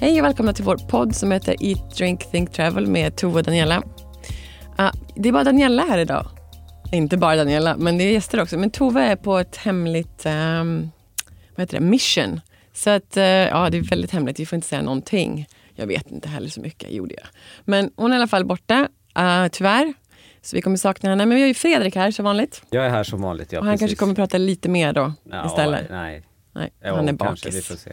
Hej och välkomna till vår podd som heter Eat, Drink, Think, Travel med Tove och Daniela. Uh, det är bara Daniela här idag. Inte bara Daniela, men det är gäster också. Men Tove är på ett hemligt um, vad heter det? mission. Så att, uh, ja, det är väldigt hemligt. Vi får inte säga någonting. Jag vet inte heller så mycket, gjorde jag. Men hon är i alla fall borta, uh, tyvärr. Så vi kommer sakna henne. Men vi har ju Fredrik här som vanligt. Jag är här som vanligt, ja. och han precis. kanske kommer prata lite mer då ja, istället. Nej, Nej, Ja, han är kanske, vi bakis. får se.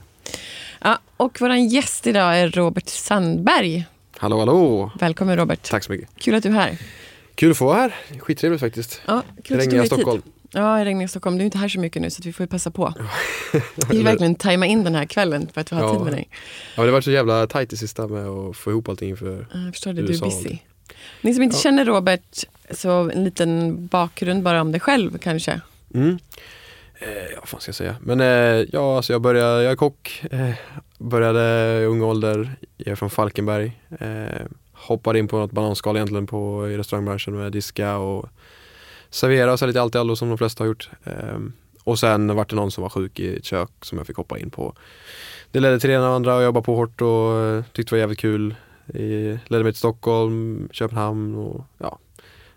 Ja, och vår gäst idag är Robert Sandberg. Hallå, hallå! Välkommen Robert. Tack så mycket. Kul att du är här. Kul att få vara här. Skittrevligt faktiskt. Ja, kul att du Regniga tog dig Ja, i regniga Stockholm. Du är inte här så mycket nu så vi får ju passa på. Vi vill verkligen tajma in den här kvällen för att vi har Ja. tid med dig. Ja, men det har varit så jävla tajt i sista med att få ihop allting inför... Ja, Jag förstår det, du är USA. busy. Ni som inte Ja. känner Robert, så en liten bakgrund bara om dig själv kanske. Mm. Eh, ja, vad fan ska jag säga? Men eh, ja, alltså jag började, jag är kock. Eh, började i ung ålder. Jag är från Falkenberg. Eh, hoppade in på något bananskal egentligen på, i restaurangbranschen med diska och servera och så lite allt i allo som de flesta har gjort. Eh, och sen var det någon som var sjuk i ett kök som jag fick hoppa in på. Det ledde till det ena och andra och jobba på hårt och eh, tyckte det var jävligt kul. I, ledde mig till Stockholm, Köpenhamn och ja,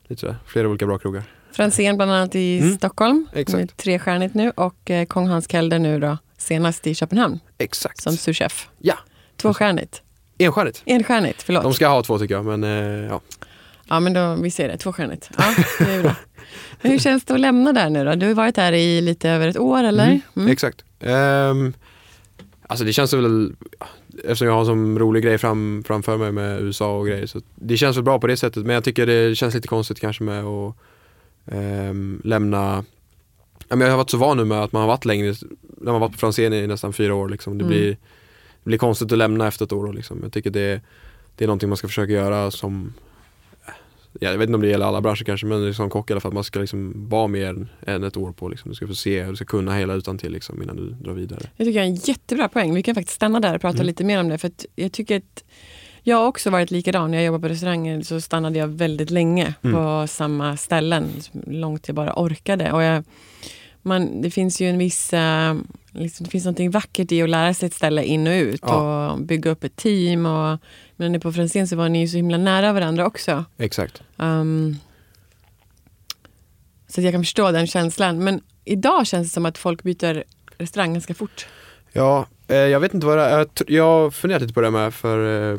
lite sådär. Flera olika bra krogar. Franzén bland annat i Mm. Stockholm, Exakt. trestjärnigt nu och eh, Kong Hans Kelder nu då, senast i Köpenhamn Exakt. som souschef. Ja. Tvåstjärnigt. Enstjärnigt. Enstjärnigt, förlåt. De ska ha två tycker jag, men eh, ja. Ja, men då, vi ser det. Tvåstjärnigt. Ja, det är bra. Hur känns det att lämna där nu då? Du har varit där i lite över ett år, eller? Mm, Mm. Exakt. Ehm, alltså det känns väl, eftersom jag har en sån rolig grej fram, framför mig med USA och grejer, så det känns väl bra på det sättet. Men jag tycker det känns lite konstigt kanske med att ehm, lämna jag har varit så van nu med att man har varit längre, när man har varit på Franzén i nästan fyra år. Liksom. Det, Mm. blir, det blir konstigt att lämna efter ett år. Liksom. Jag tycker det, det är någonting man ska försöka göra som Jag vet inte om det gäller alla branscher kanske men som kock i alla fall, man ska liksom vara mer än ett år på liksom. Du ska få se, du ska kunna hela utan till liksom, innan du drar vidare. Jag tycker jag är en jättebra poäng. Vi kan faktiskt stanna där och prata Mm. lite mer om det. För jag tycker att jag har också varit likadan. När jag jobbade på restauranger så stannade jag väldigt länge Mm. på samma ställen. Långt jag bara orkade. Och jag, man, det finns ju en viss... eh, liksom, det finns något vackert i att lära sig ett ställe in och ut. Ja. Och bygga upp ett team. Och, men på Franzén så var ni ju så himla nära varandra också. Exakt. Um, så att jag kan förstå den känslan. Men idag känns det som att folk byter restaurang ganska fort. Ja, eh, jag vet inte vad det är. Jag, har funderat lite på det med för eh,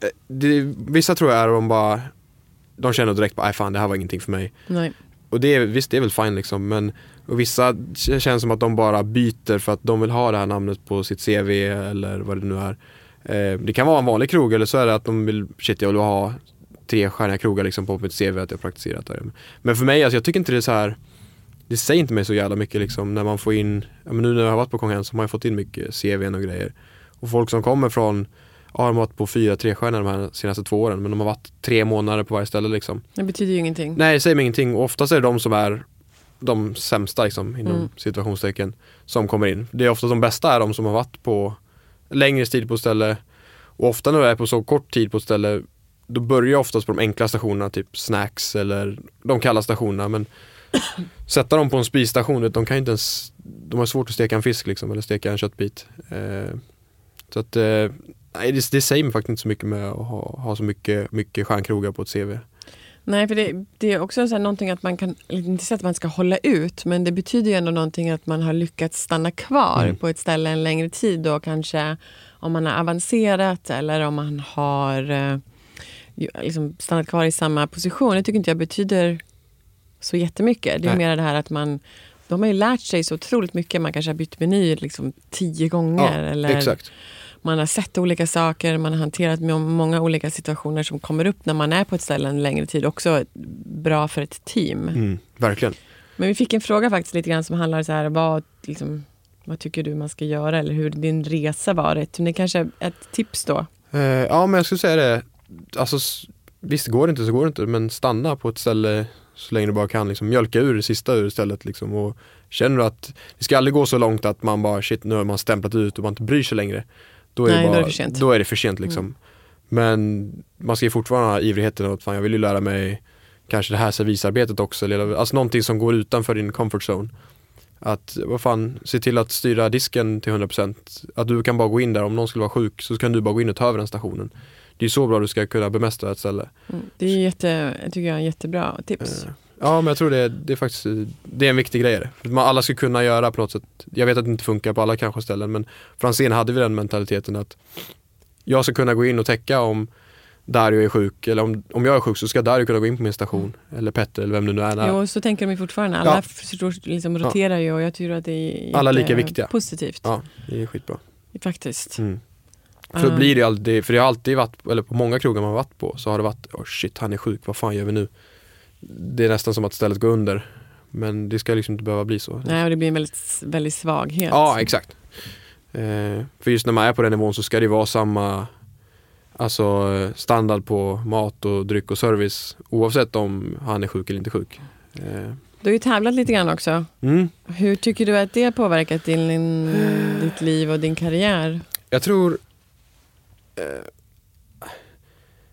eh, det, Vissa tror jag är de bara De känner direkt bara, fan det här var ingenting för mig. Nej. Och det är, visst det är väl fine liksom men och vissa känns som att de bara byter för att de vill ha det här namnet på sitt CV eller vad det nu är. Eh, det kan vara en vanlig krog eller så är det att de vill, shit jag vill ha trestjärniga krogar liksom på mitt CV att jag praktiserat där. Men för mig, alltså jag tycker inte det är så här det säger inte mig så jävla mycket liksom när man får in, ja, men nu när jag har varit på Kongens så har ju fått in mycket CVn och grejer. Och folk som kommer från, ja de har varit på fyra trestjärnor de här senaste två åren men de har varit tre månader på varje ställe liksom. Det betyder ju ingenting. Nej, det säger mig ingenting. Och oftast är det de som är de sämsta liksom, inom Mm. situationstecken som kommer in. Det är ofta de bästa är de som har varit på längre tid på ett ställe. Och ofta när du är på så kort tid på ett ställe då börjar oftast på de enkla stationerna, typ snacks eller de kalla stationerna. Men sätta dem på en spisstation. De kan inte ens, de har svårt att steka en fisk liksom, eller steka en köttbit. Eh, så att, eh, nej det, det säger mig faktiskt inte så mycket med att ha, ha så mycket, mycket stjärnkrogar på ett CV. Nej, för det, det är också så här någonting att man kan, inte säga att man ska hålla ut, men det betyder ju ändå någonting att man har lyckats stanna kvar Mm. på ett ställe en längre tid och kanske om man har avancerat eller om man har eh, liksom stannat kvar i samma position. Det tycker inte jag betyder så jättemycket. Det är Nej. mer det här att man de har ju lärt sig så otroligt mycket. Man kanske har bytt meny liksom tio gånger. eller exakt. Man har sett olika saker, man har hanterat må- många olika situationer som kommer upp när man är på ett ställe en längre tid. Också bra för ett team. Mm, verkligen. Men vi fick en fråga faktiskt lite grann som handlar så här, vad, liksom, vad tycker du man ska göra eller hur din resa varit? Det kanske är ett tips då? Eh, ja men jag skulle säga det, alltså visst går det inte så går det inte men stanna på ett ställe så länge du bara kan, liksom, mjölka ur det sista ur stället liksom, och känner du att det ska aldrig gå så långt att man bara shit nu har man stämplat ut och man inte bryr sig längre. Då är, Nej, det, då bara, är det för sent. Då är det för sent liksom. Mm. Men man ska ju fortfarande ha ivrigheten att fan jag vill ju lära mig kanske det här servisarbetet också, eller, alltså någonting som går utanför din comfort zone. Att, vad fan, se till att styra disken till 100% Att du kan bara gå in där, om någon skulle vara sjuk så kan du bara gå in och ta över den stationen Det är så bra du ska kunna bemästra ett ställe Mm. Det är jätte, tycker jag jättebra tips. Eh, Ja men jag tror det, det är faktiskt Det är en viktig grej man, Alla ska kunna göra på något sätt Jag vet att det inte funkar på alla kanske ställen men Franzén hade vi den mentaliteten att Jag ska kunna gå in och täcka om Dario är sjuk eller om, om jag är sjuk så ska Dario kunna gå in på min station Eller Petter eller vem det nu är. Jo, så tänker de ju fortfarande. Alla Ja. liksom roterar ju och jag tycker att det är Alla lika viktiga. positivt. Ja, det är skitbra. Faktiskt. Mm. För då blir det alltid, för det har alltid varit, eller på många krogar man varit på så har det varit, oh shit han är sjuk, vad fan gör vi nu? Det är nästan som att stället går under. Men det ska liksom inte behöva bli så. Nej, och det blir en väldigt, väldigt svaghet. Ja, exakt. Eh, för just när man är på den nivån så ska det vara samma Alltså standard på mat och dryck och service oavsett om han är sjuk eller inte sjuk. Eh, Du har ju tävlat lite grann också. mm. Hur tycker du att det har påverkat din, ditt liv och din karriär? Jag tror eh,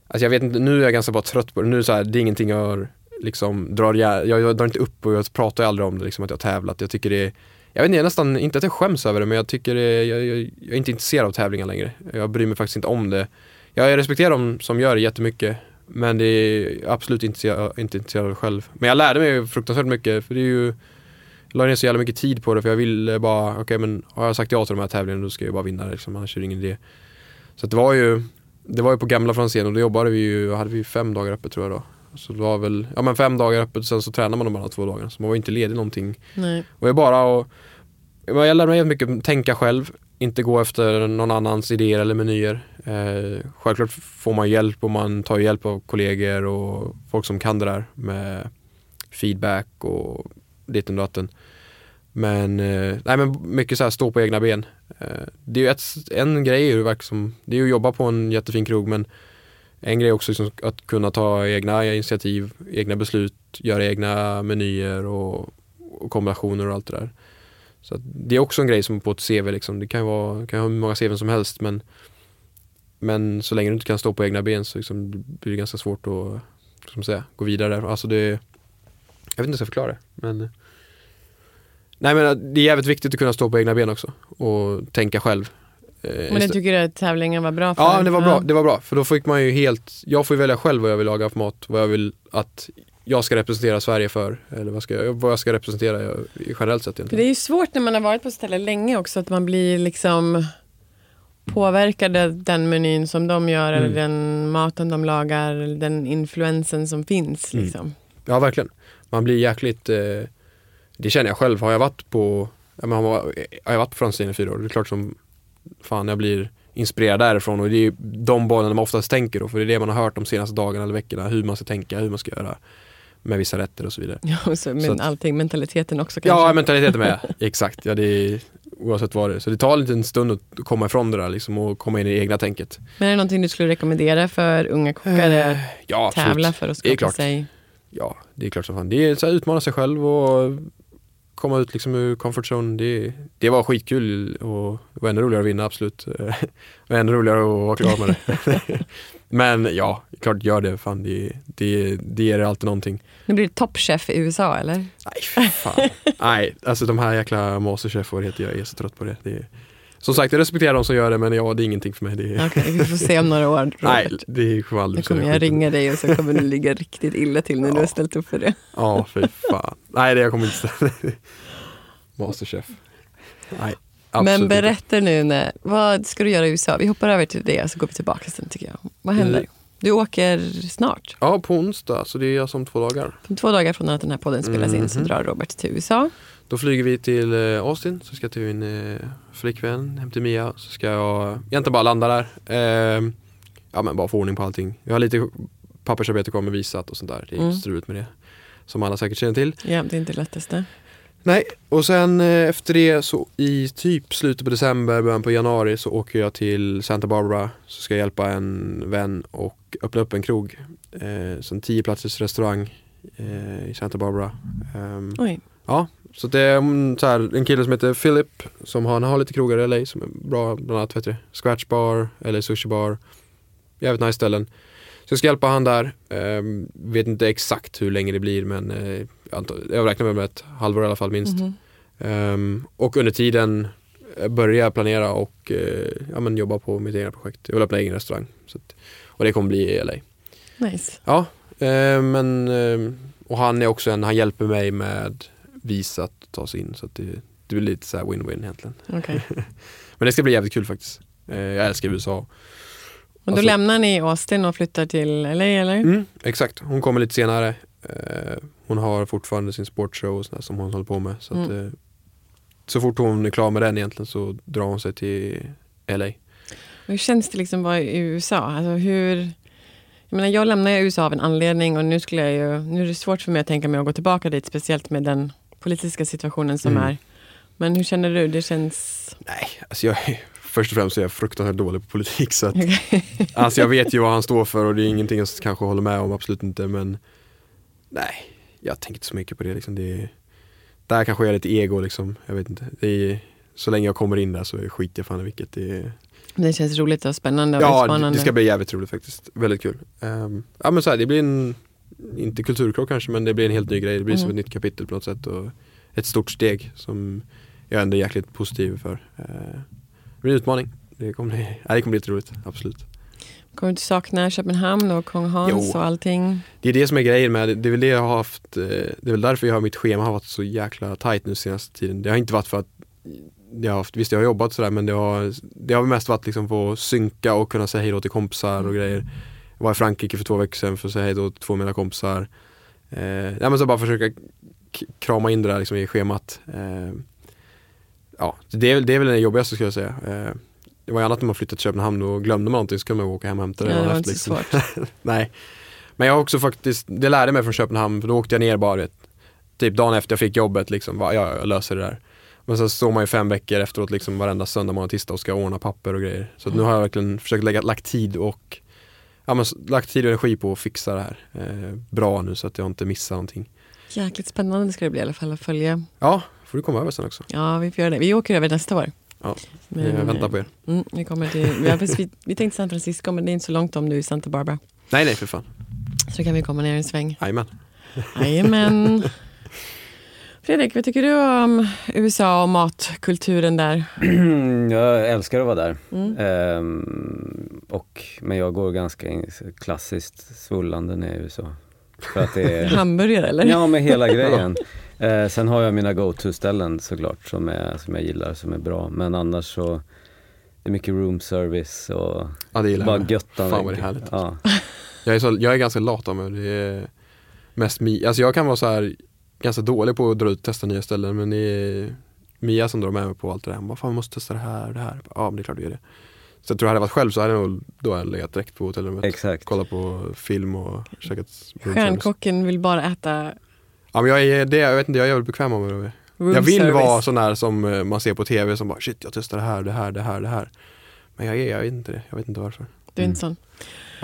Alltså jag vet inte, nu är jag ganska bara trött på det. Nu är det så här, det är ingenting jag har, liksom drar, jag, jag drar inte upp och jag pratar aldrig om det liksom att jag har tävlat. Jag tycker det är jag vet inte, jag nästan, inte att jag skäms över det men jag tycker det är, jag, jag, jag är inte intresserad av tävlingar längre. Jag bryr mig faktiskt inte om det. Jag respekterar dem som gör det jättemycket men det är absolut inte, jag, inte intresserad av det själv. Men jag lärde mig fruktansvärt mycket för det är ju jag la ner så jävla mycket tid på det för jag ville bara, okej men har jag sagt ja till de här tävlingarna då ska jag bara vinna det liksom, annars är det ingen idé. Så att det var ju, det var ju på gamla Franzén och då jobbade vi ju, hade vi fem dagar öppet tror jag då. Så det var väl, ja men fem dagar öppet sen så tränar man de andra två dagarna så man var inte ledig någonting. Nej. Och jag bara att, jag lärde mig jättemycket att tänka själv, inte gå efter någon annans idéer eller menyer. Eh, självklart får man hjälp och man tar hjälp av kollegor och folk som kan det där med feedback och ditten och datten. Men, eh, nej men mycket så här stå på egna ben. Eh, det är ju ett, en grej är ju verkligen som, det är ju att jobba på en jättefin krog men en grej är också liksom att kunna ta egna initiativ, egna beslut, göra egna menyer och, och kombinationer och allt det där. Så att det är också en grej som på ett CV liksom, det kan ju vara, kan ha hur många CVn som helst men men så länge du inte kan stå på egna ben så liksom blir det ganska svårt att som säga, gå vidare där. Alltså det, jag vet inte hur jag ska förklara det men Nej men det är jävligt viktigt att kunna stå på egna ben också och tänka själv. Eh, Men istället- tycker du att tävlingen var bra för? Ja, det var bra. Det var bra. För då fick man ju helt, jag får ju välja själv vad jag vill laga för mat, vad jag vill att jag ska representera Sverige för. Eller vad, ska jag, vad jag ska representera jag- generellt sett egentligen. det är ju svårt när man har varit på ställe länge också att man blir liksom påverkad av den menyn som de gör Mm. eller den maten de lagar, eller den influensen som finns. Mm. Liksom. Ja, verkligen. Man blir jäkligt, eh, det känner jag själv. Har jag varit på, ja, men har, jag varit på Franzén i fyra år, det är klart som fan jag blir inspirerad därifrån och det är de banorna man oftast tänker då, för det är det man har hört de senaste dagarna eller veckorna, hur man ska tänka, hur man ska göra med vissa rätter och så vidare. Ja, så, men Så att- allting, mentaliteten också kanske. Ja, mentaliteten med. Exakt, ja, det är, oavsett vad det är. Så det tar en liten stund att komma ifrån det där liksom, och komma in i det egna tänket. Men är det någonting du skulle rekommendera för unga kockare att Ja, absolut. tävla för att Det är skapa klart. sig? Ja, det är klart som fan. Det är så här, utmana sig själv och komma ut liksom ur comfort zone. Det, det var skitkul och det var ännu roligare att vinna, absolut. Det var ännu roligare att vara klar med det. Men ja, klart gör det. Fan, det, det, det ger alltid någonting. Nu blir det toppchef i USA eller? Nej, fan. Nej, alltså de här jäkla masterchef heter, jag är så trött på det. det som sagt, jag respekterar de som gör det men ja, det är ingenting för mig. Det är, Okej, vi får se om några år Robert. nej, det kommer aldrig Nu kommer jag ringa dig och så kommer du ligga riktigt illa till när du har ställt upp för det. Ja, fy fan. Nej, det jag kommer inte ställa. Masterchef. Nej, absolut Men berätta nu, när, vad ska du göra i USA? Vi hoppar över till det så går vi tillbaka sen tycker jag. Vad händer? Mm. Du åker snart. Ja, på onsdag, så det är alltså om två dagar. Om två dagar från att den här podden spelas in så Mhm. drar Robert till USA. Då flyger vi till eh, Austin, så ska jag till min eh, flickvän, hem till Mia. Så ska jag egentligen bara landa där. Eh, ja men bara få ordning på allting. Jag har lite pappersarbete kvar med visat och sånt där. Det är Mm. struligt med det. Som alla säkert känner till. Ja, det är inte det lättaste. Nej, och sen eh, efter det så i typ slutet på december, början på januari så åker jag till Santa Barbara. Så ska jag hjälpa en vän och öppna upp en krog. Eh, så en 10 platsers restaurang eh, i Santa Barbara. Ehm, Oj, så det är mm, så här, en kille som heter Philip som har, han har lite krogar i LA som är bra, bland annat vet du, Scratch Bar eller Sushi Bar. Jävligt nice ställen. Så jag ska hjälpa han där. Ehm, vet inte exakt hur länge det blir men eh, jag, räknar med ett halvår i alla fall minst. Mhm. Ehm, och under tiden eh, börjar jag planera och eh, ja, men jobba på mitt egna projekt. Jag vill öppna egen restaurang. Så att, och det kommer bli i LA. nice. Ja, eh, men eh, och han är också en, han hjälper mig med visat att ta sig in så det, det blir lite så här win-win egentligen. Okej. Men det ska bli jävligt kul faktiskt. Eh, jag älskar USA. Och då Alltså- lämnar ni Austin och flyttar till LA eller? Mm, exakt, hon kommer lite senare. Eh, hon har fortfarande sin sportshow och som hon håller på med. Så, att, Mm. eh, så fort hon är klar med den egentligen så drar hon sig till LA. Hur känns det liksom att vara i USA? Alltså hur, jag, menar, jag lämnar ju USA av en anledning och nu, skulle jag ju, nu är det svårt för mig att tänka mig att gå tillbaka dit, speciellt med den politiska situationen som Mm. är. Men hur känner du? Det känns... Nej, alltså jag, först och främst är jag fruktansvärt dålig på politik så att Alltså jag vet ju vad han står för och det är ingenting jag kanske håller med om, absolut inte men Nej, jag tänker inte så mycket på det liksom. Det är, där kanske jag är lite ego liksom, jag vet inte. Är, så länge jag kommer in där så skiter jag fan i vilket. Det är, Det känns roligt och spännande och ja, det, det ska bli jävligt roligt faktiskt. Väldigt kul. Ehm, ja men så här, det blir en, inte kulturkrock kanske, men det blir en helt ny grej. Det blir som Mm. ett nytt kapitel på något sätt och ett stort steg som jag ändå är jäkligt positiv för. Uh, det blir en utmaning. Det kommer bli, ja, det kommer bli lite roligt, absolut. Kommer du sakna Köpenhamn och Kung Hans Jo. och allting? Det är det som är grejen med det. Är väl det jag har haft, eh, det är väl därför jag har mitt schema har varit så jäkla tight nu senaste tiden. Det har inte varit för att jag har haft, visst jag har jobbat sådär men det har, det har mest varit liksom få synka och kunna säga hej då till kompisar och grejer. Jag var i Frankrike för två veckor sedan för att säga hej då till två av mina kompisar. Eh, ja, men så bara försöka krama in det där liksom i schemat. Eh, ja, det är, väl- det är väl det jobbigaste skulle jag säga. Eh, det var ju annat när man flyttade till Köpenhamn och glömde man någonting så kunde man åka hem och hämta det. Ja, det var inte så liksom. svårt. Nej. Men jag har också faktiskt, det lärde mig från Köpenhamn för då åkte jag ner bara vet, typ dagen efter jag fick jobbet liksom, bara, ja, jag löser det där. Men sen står man ju fem veckor efteråt liksom varenda söndag, måndag, tisdag och ska ordna papper och grejer. Så nu har jag verkligen försökt lägga, lagt tid och ja, men, lagt tid och energi på att fixa det här eh, bra nu så att jag inte missar någonting. Jäkligt spännande ska det bli i alla fall att följa. Ja, får du komma över sen också. Ja, vi får göra det. Vi åker över nästa år. Ja, Men, jag väntar på er. Mm, vi, kommer till, vi, har, vi, vi tänkte San Francisco men det är inte så långt om du är i Santa Barbara. Nej, nej för fan. Så kan vi komma ner en sväng. Jajamän. Jajamän. Fredrik, vad tycker du om USA och matkulturen där? jag älskar att vara där. Mm. Ehm, och, men jag går ganska klassiskt svullande ner i USA. För att det är... Hamburgare eller? Ja, med hela grejen. Eh, sen har jag mina go-to-ställen såklart som, är, som jag gillar, som är bra. Men annars så, det är mycket room service och Ja, det gillar bara jag. göttan. Fan vad det är härligt. Ja. Jag är, så, jag är ganska lat av mig. Det är mest Mi, alltså jag kan vara så här ganska dålig på att dra ut och testa nya ställen men det är Mia som drar med mig på allt det där. Hon bara, fan vi måste testa det här och det här. Ja men det är klart du gör det. Så jag tror hade jag varit själv så hade jag nog då hade jag legat direkt på hotellrummet. Exakt. Kollat på film och käkat. Stjärnkocken vill bara äta Ja men jag är det, jag vet inte, jag är jävligt bekväm av mig. room Jag vill service. vara sån där som eh, man ser på tv som bara shit jag testar det här, det här, det här, det här. Men jag är, jag vet inte det, jag vet inte varför. Du är inte sån.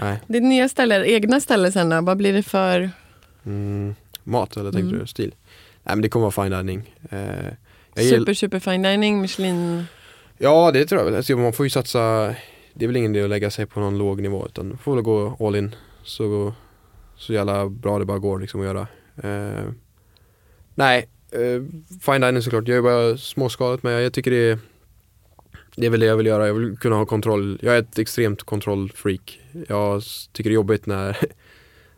Nej. Ditt nya ställe, egna ställe sen då? Vad blir det för? Mm, mat eller tänkte Mm. du stil? Nej men det kommer vara fine dining. Eh, Super, super fine dining, Michelin? Ja det tror jag väl. Alltså, man får ju satsa det är väl ingen idé att lägga sig på någon låg nivå utan får väl gå all in så, så jävla bra det bara går liksom att göra. Eh, nej, eh, fine dining såklart. Jag är bara småskaligt men jag tycker det är det är väl det jag vill göra. Jag vill kunna ha kontroll. Jag är ett extremt kontrollfreak. Jag tycker det är jobbigt när,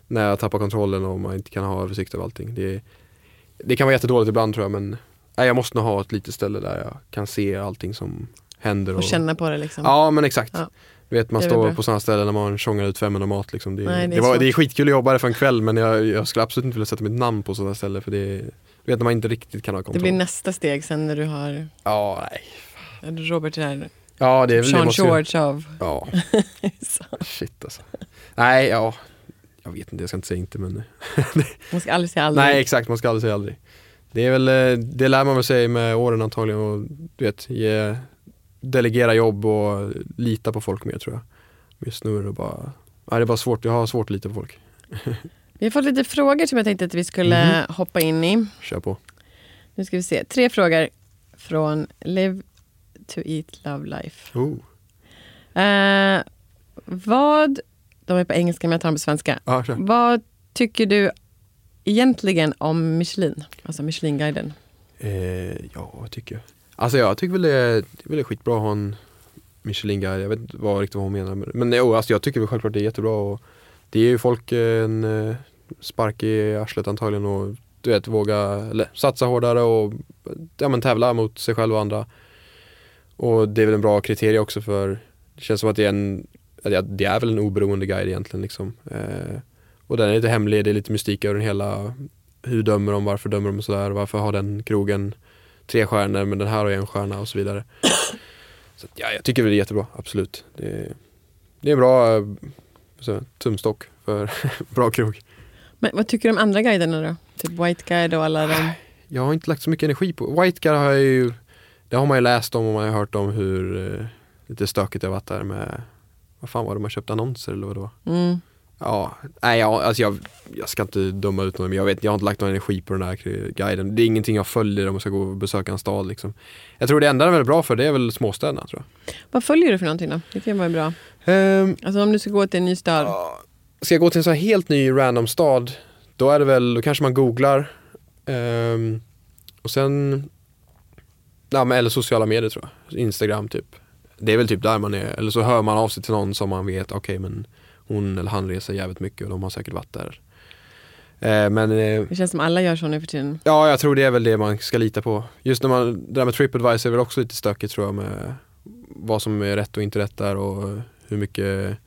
när jag tappar kontrollen och man inte kan ha översikt över allting. Det, det kan vara jättedåligt ibland tror jag men nej, jag måste nog ha ett litet ställe där jag kan se allting som händer. Och känna på det liksom. Ja men exakt. Ja. Du vet man Det är står på sådana ställen när man tjongar ut 500 mat liksom. det, Nej, det är det, var, det är skitkul att jobba där för en kväll men jag, jag skulle absolut inte vilja sätta mitt namn på sådana ställen för det du vet när man inte riktigt kan ha det kontroll. blir nästa steg sen när du har Ja, nej. Robert där, Ja, det är väl det Sean George av. Ja, shit alltså. Nej, ja. Jag vet inte, jag ska inte säga inte men Man ska aldrig säga aldrig. Nej exakt, man ska aldrig säga aldrig. Det är väl, eh, det lär man väl sig med åren antagligen och du vet, ge, delegera jobb och lita på folk mer tror jag. Just nu är det bara, nej, det är bara svårt, jag har svårt att lita på folk. Vi har fått lite frågor som jag tänkte att vi skulle Mhm. hoppa in i. Kör på. Nu ska vi se. Tre frågor från Live to Eat Love Life. Oh. Eh, vad, de är på engelska men jag tar dem på svenska. Ja, kör. Vad tycker du egentligen om Michelin? Alltså Michelinguiden. Eh, ja, vad tycker jag? Alltså jag tycker väl det är, det är skitbra att ha en Michelin-guide. Jag vet inte vad riktigt vad hon menar. Men, men jo, alltså jag tycker väl självklart det är jättebra. Och det ger ju folk en eh, spark i arslet antagligen och du vet våga eller, satsa hårdare och ja, men, tävla mot sig själv och andra. Och det är väl en bra kriterie också för det känns som att det är en ja, det är väl en oberoende guide egentligen liksom. Eh, och den är lite hemlig, det är lite mystik över den hela hur dömer de, varför dömer de sådär, varför har den krogen tre stjärnor men den här har en stjärna och så vidare. Så ja, jag tycker det är jättebra, absolut. Det är, det är bra eh, så, tumstock för bra krog. Men vad tycker du om andra guiderna då? Typ White Guide och alla de. Jag har inte lagt så mycket energi på, White Guard har jag ju, det har man ju läst om och man har hört om hur eh, lite stökigt det har varit där med, vad fan var det man köpte annonser eller vad det var? Mm. Ja, nej jag, alltså jag, jag ska inte döma ut någon men jag vet, jag har inte lagt någon energi på den här guiden. Det är ingenting jag följer om jag ska gå och besöka en stad liksom. Jag tror det enda den är väldigt bra för det är väl småstäderna tror Vad följer du för någonting då? Det kan vara bra. jag. Ehm, Alltså om du ska gå till en ny stad. Ska jag gå till en sån här helt ny random stad, då är det väl, då kanske man googlar ehm, och sen, ja, men, eller sociala medier tror jag, Instagram typ. Det är väl typ där man är, eller så hör man av sig till någon som man vet, okej men hon eller han reser jävligt mycket och de har säkert varit där. Eh, men eh, Det känns som alla gör så nu för tiden. ja, jag tror det är väl det man ska lita på. Just när man, det där med Tripadvisor är väl också lite stökigt tror jag med vad som är rätt och inte rätt där och hur mycket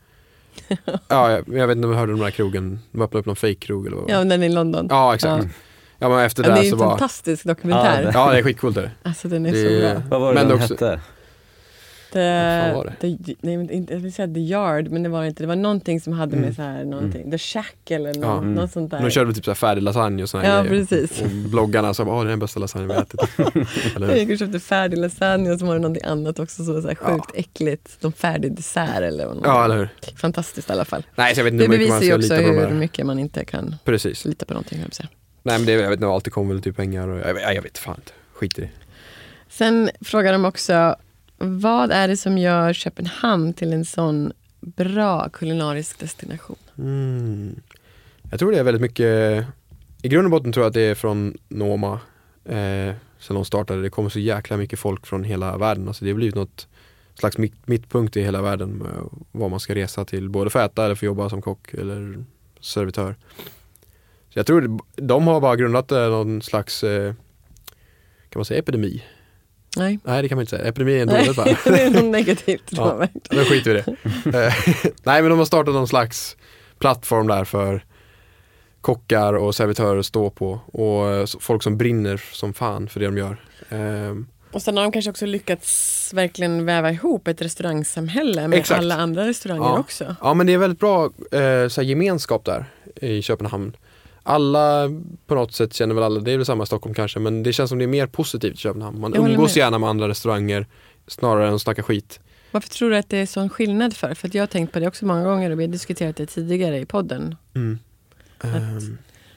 Ja, jag, jag vet inte om du hörde om den här krogen, de öppnade upp någon fake-krog eller vad Ja, den i London. Ja, exakt. Ja, men efter Ja, det det är ju en bara fantastisk dokumentär. Ja, Ja, det är skitcoolt det. Alltså den är Det- så bra. Vad var det Men den också- hette? Var The, the, nej, men inte, jag vill säga The Yard, men det var inte. Det var någonting som hade med Mm. så här, någonting. The Shack eller nå, Ja. Mm. något sånt där. De körde typ så här färdig lasagne och såna Ja, grejer. precis. Och bloggarna sa åh det är den bästa lasagne vi ätit. Jag gick och köpte färdig lasagne och så var det någonting annat också som var så här sjukt äckligt. De färdig dessert eller vad Ja, eller hur? Fantastiskt i alla fall. Nej, så jag vet inte Det bevisar ju också de hur mycket man inte kan Precis. lita på någonting. jag att. Nej men det jag vet inte, alltid kommer väl typ pengar och jag, jag, jag vet fan inte. Skit i det. Sen frågar de också, vad är det som gör Köpenhamn till en sån bra kulinarisk destination? Mm. Jag tror det är väldigt mycket, i grund och botten tror jag att det är från Noma. Eh, sen de startade, det kommer så jäkla mycket folk från hela världen. Alltså det har blivit något slags mitt, mittpunkt i hela världen med vad man ska resa till, både för att äta eller för att jobba som kock eller servitör. Så jag tror de har bara grundat eh, någon slags, eh, kan man säga epidemi? Nej. Nej det kan man inte säga, epidemi är en Nej, dåligt va? det är något negativt. Ja. Skiter vi i det. Eh, Nej men de har startat någon slags plattform där för kockar och servitörer att stå på och eh, folk som brinner som fan för det de gör. Ehm, Och sen har de kanske också lyckats verkligen väva ihop ett restaurangsamhälle med Exakt. alla andra restauranger Ja. också. Ja men det är väldigt bra eh, så gemenskap där i Köpenhamn. Alla på något sätt känner väl alla, det är väl samma i Stockholm kanske, men det känns som det är mer positivt i Köpenhamn. Man umgås med. gärna med andra restauranger snarare än att snacka skit. Varför tror du att det är sån skillnad för? För jag har tänkt på det också många gånger och vi har diskuterat det tidigare i podden. Mm. Att-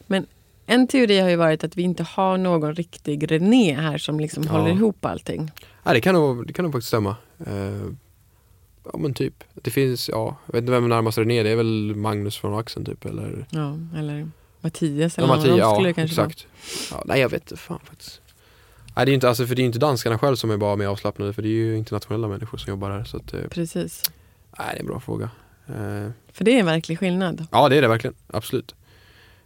Ehm, En teori har ju varit att vi inte har någon riktig René här som liksom Ja. håller ihop allting. Ja, det kan nog, det kan nog faktiskt stämma. Eh, ja men typ. Det finns, ja, jag vet inte vem närmast René, det är väl Magnus från Axen typ eller Ja, eller Mattias eller Ja, någon av dem Mattias, skulle ja det kanske exakt. Ja, nej jag vet fan faktiskt. Nej det är inte, alltså, för det är inte danskarna själv som är bara mer avslappnade för det är ju internationella människor som jobbar här. Så att, eh, vara. Precis. nej det är en bra fråga. Eh, För det är en verklig skillnad. ja det är det verkligen, absolut.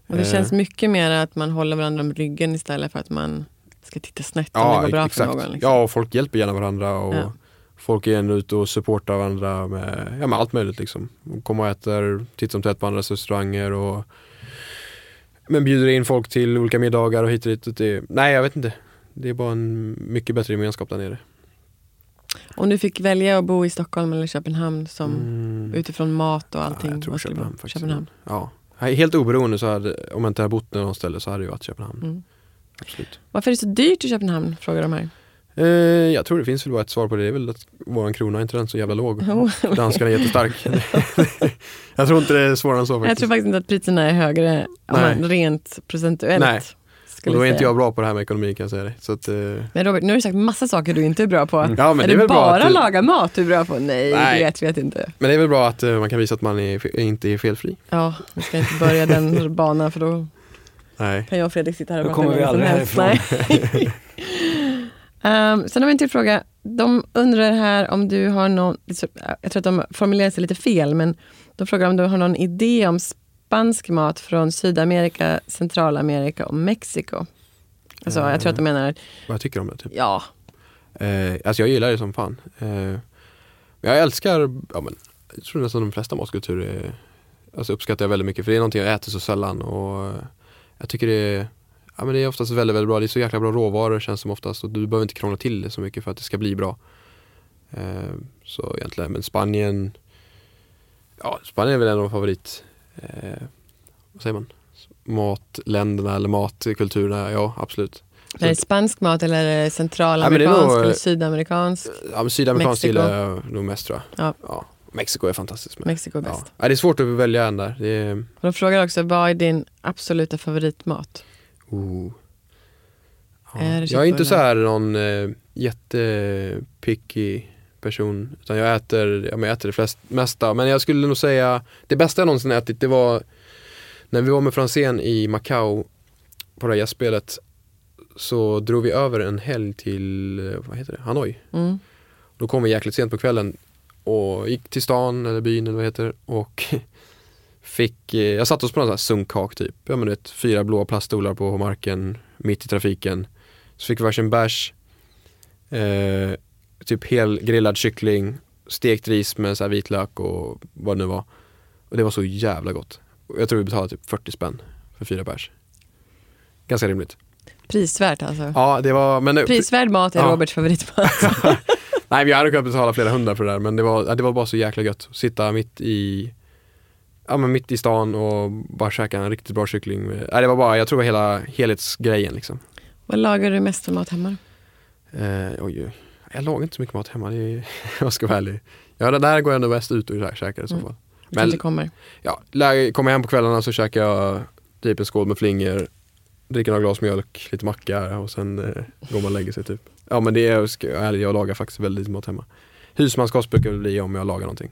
Och det Eh. känns mycket mer att man håller varandra om ryggen istället för att man ska titta snett om det går bra exakt. för någon. Liksom. Ja och folk hjälper gärna varandra och Ja. folk är ändå ute och supportar varandra med, ja, med allt möjligt liksom. Kommer och äter titt som tätt på andras restauranger och men bjuder in folk till olika middagar och hit och dit. Och Det, nej jag vet inte. Det är bara en mycket bättre gemenskap där nere. Om du fick välja att bo i Stockholm eller Köpenhamn som Mm. utifrån mat och allting. Ja, jag tror? Köpenhamn faktiskt. Köpenhamn. Ja. Helt oberoende så hade, om jag inte hade bott någon ställe så hade det varit Köpenhamn. Mm. Absolut. Varför är det så dyrt i Köpenhamn? Frågar de här. Eh, jag tror det finns väl bara ett svar på det. Det är väl att våran krona är inte den så jävla låg. Jo. Danskarna är jättestark. jag tror inte det är svårare än så faktiskt. Jag tror faktiskt inte att priserna är högre om man rent procentuellt. Nej. Och då är inte jag bra på det här med ekonomi kan jag säga det. Så att, eh, Men Robert, nu har du sagt massa saker du inte är bra på. ja, men är det är det bara att, laga mat du är bra på? Nej, Nej. det vet att inte. Men det är väl bra att eh, man kan visa att man är, inte är felfri. Ja, vi ska inte börja den banan för då Nej. kan jag och Fredrik sitta här och Då prata kommer vi hur länge som aldrig helst. Um, sen har vi en till fråga. De undrar här om du har någon, jag tror att de formulerar sig lite fel, men de frågar om du har någon idé om spansk mat från Sydamerika, Centralamerika och Mexiko. Alltså, jag tror att de menar, Vad jag tycker om det. Typ. ja, Eh, alltså jag gillar det som fan. Eh, jag älskar, ja, men, jag tror nästan de flesta matkulturer alltså uppskattar jag väldigt mycket. För det är någonting jag äter så sällan. Och eh, jag tycker det är, ja, men det är oftast väldigt, väldigt bra. Det är så jäkla bra råvaror känns som oftast. Och du behöver inte krångla till det så mycket för att det ska bli bra. Eh, så egentligen, men Spanien, ja Spanien är väl en av favorit, eh, vad säger man? Matländerna eller matkulturerna, ja absolut. är det spansk mat eller Ja, centralamerikansk nog, eller eh, sydamerikansk? Ja, men Sydamerikanskt Mexiko. gillar jag nog mest tror jag. Ja. Mexiko är fantastiskt med. Mexiko är Ja. bäst. Ja, det är svårt att välja en där. Är, de frågar också, vad är din absoluta favoritmat? Oh. ja. Jag är inte så här någon eh, jättepicky person. Utan jag äter, jag äter det flest, mesta. Men jag skulle nog säga, det bästa jag någonsin ätit det var när vi var med Franzén i Macau på det här gästspelet så drog vi över en helg till, eh, vad heter det, Hanoi. Mm. Då kom vi jäkligt sent på kvällen och gick till stan eller byn eller vad heter och fick, eh, jag satt oss på någon sån här sunkhak typ. Ja men du vet, fyra blåa plaststolar på marken mitt i trafiken. Så fick vi varsin bärs, eh, typ hel grillad kyckling, stekt ris med så här vitlök och vad det nu var. Och det var så jävla gott. Jag tror vi betalade typ 40 spänn för fyra bärs. Ganska rimligt. Prisvärt alltså. Ja det var, men Prisvärd mat är Ja. Roberts favoritmat. Nej vi hade kunnat betala flera hundra för det där men det var, det var bara så jäkla gött. Sitta mitt i Ja men mitt i stan och bara käka en riktigt bra kyckling. Nej, det var bara, jag tror det var hela helhetsgrejen liksom. Vad lagar du mest för mat hemma? Eh, oj. Jag lagar inte så mycket mat hemma, det är, jag ska vara ärlig. Ja, det där går jag ändå bäst ut och kä- käkar i så Mm. fall. Men... Men Det kommer. ja, kommer jag hem på kvällarna så käkar jag typ en skål med flingor, dricker några glas mjölk, lite macka och sen eh, går man och lägger sig typ. Ja men det är, jag, jag lagar faktiskt väldigt mat hemma. Husmanskost brukar det bli om jag lagar någonting.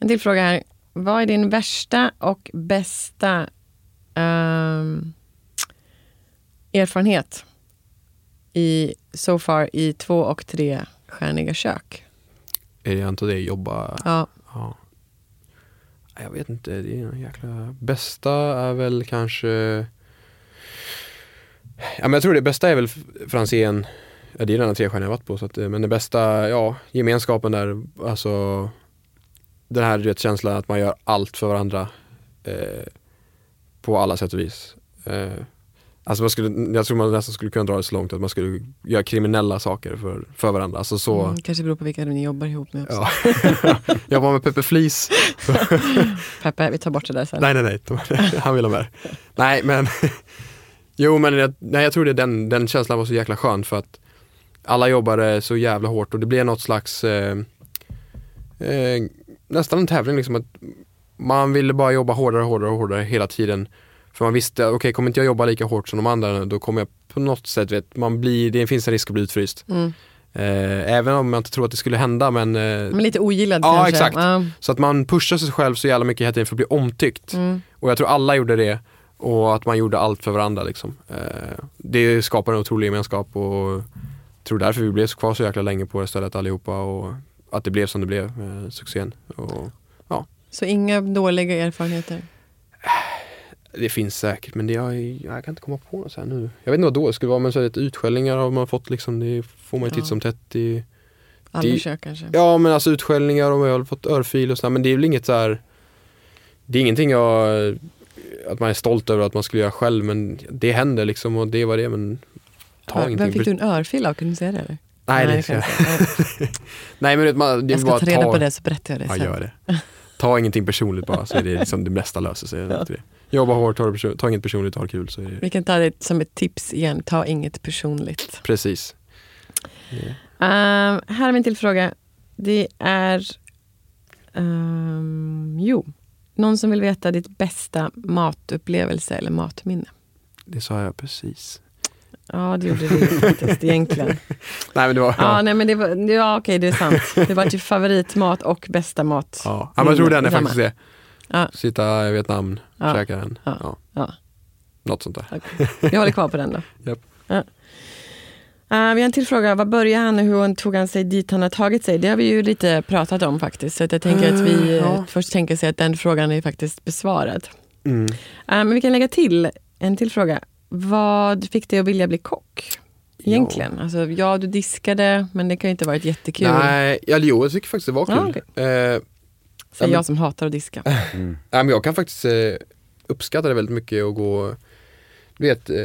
En till fråga här. Vad är din värsta och bästa ehm, erfarenhet i so far i två och tre stjärniga kök? Är det inte det jobba? Ja. Ja. Jag vet inte, det är en jäkla... Bästa är väl kanske... Ja men jag tror det bästa är väl Franzén. Ja, det är den tre stjärnor jag varit på. Så att, eh, men det bästa, ja, gemenskapen där. Alltså den här du vet, känslan att man gör allt för varandra. Eh, på alla sätt och vis. Eh, alltså man skulle, jag tror man nästan skulle kunna dra det så långt att man skulle göra kriminella saker för, för varandra. Alltså så, Mm, kanske beror på vilka ni jobbar ihop med också. ja. jag var med Peppe Flis. Peppe, vi tar bort det där sen. Nej, nej, nej. Han vill ha med. Nej, men Jo, men jag, nej, jag tror det den, den känslan var så jäkla skön för att alla jobbade så jävla hårt och det blev något slags eh, eh, nästan en tävling liksom att man ville bara jobba hårdare, hårdare, hårdare hela tiden. För man visste, okej okay, kommer inte jag jobba lika hårt som de andra då kommer jag på något sätt, vet, man blir, det finns en risk att bli utfryst. Mm. Eh, även om jag inte tror att det skulle hända men eh, Men lite ogillad Ja, kanske. exakt. Ja. så att man pushar sig själv så jävla mycket hela tiden för att bli omtyckt. Mm. Och jag tror alla gjorde det och att man gjorde allt för varandra. Liksom. Eh, det skapar en otrolig gemenskap och jag tror därför vi blev kvar så jäkla länge på det stället allihopa och att det blev som det blev, med succén. Och Så inga dåliga erfarenheter? det finns säkert men det jag, jag kan inte komma på något så här nu. Jag vet inte vad då det skulle vara men så är det utskällningar har man fått liksom, det får man ju titt Ja. som tätt i. Det- kök kanske? Ja men alltså utskällningar och jag har fått örfil och sådär men det är väl inget så här. Det är ingenting jag, att man är stolt över att man skulle göra själv men det händer liksom och det var det men ta Vem fick du en örfil av? Kan du säga det? Eller? Nej, det ska jag säga. Nej men man, det är Jag ska ta reda ta, på det så berättar jag det Ja sen. gör det. Ta ingenting personligt bara så är det liksom det mesta löser sig. Ja. Jobba hårt, ta, ta inget personligt, ha kul så är det Vi kan ta det som ett tips igen. Ta inget personligt. precis. Ehm, här har vi en till fråga. Det är... ehm, jo, någon som vill veta ditt bästa matupplevelse eller matminne. Det sa jag precis. Ja, det gjorde du ju faktiskt egentligen. Nej men det var, Ja, nej, men det var, ja, okej, det är sant. Det var ju favoritmat och bästa mat. Ja, ja men jag tror den är faktiskt det. Ja. Sitta i Vietnam, Ja. käka den. Ja. Ja. Ja. Något sånt där. Okej. Vi håller kvar på den då. Japp. Ja. Eh, vi har en till fråga. Vad började han och hur tog han sig dit han har tagit sig? Det har vi ju lite pratat om faktiskt. Så att jag tänker att vi Eh, ja. först tänker sig att den frågan är faktiskt besvarad. Mm. Eh, men vi kan lägga till en till fråga. Vad fick dig att vilja bli kock? Egentligen. Alltså, ja, du diskade, men det kan ju inte ha varit jättekul. Nej, ja, jo, jag tycker faktiskt det var kul. Ja, okej. eh, Säger ja, men- jag som hatar att diska. Mm. Nej, men jag kan faktiskt eh, uppskatta det väldigt mycket och gå, du vet, eh,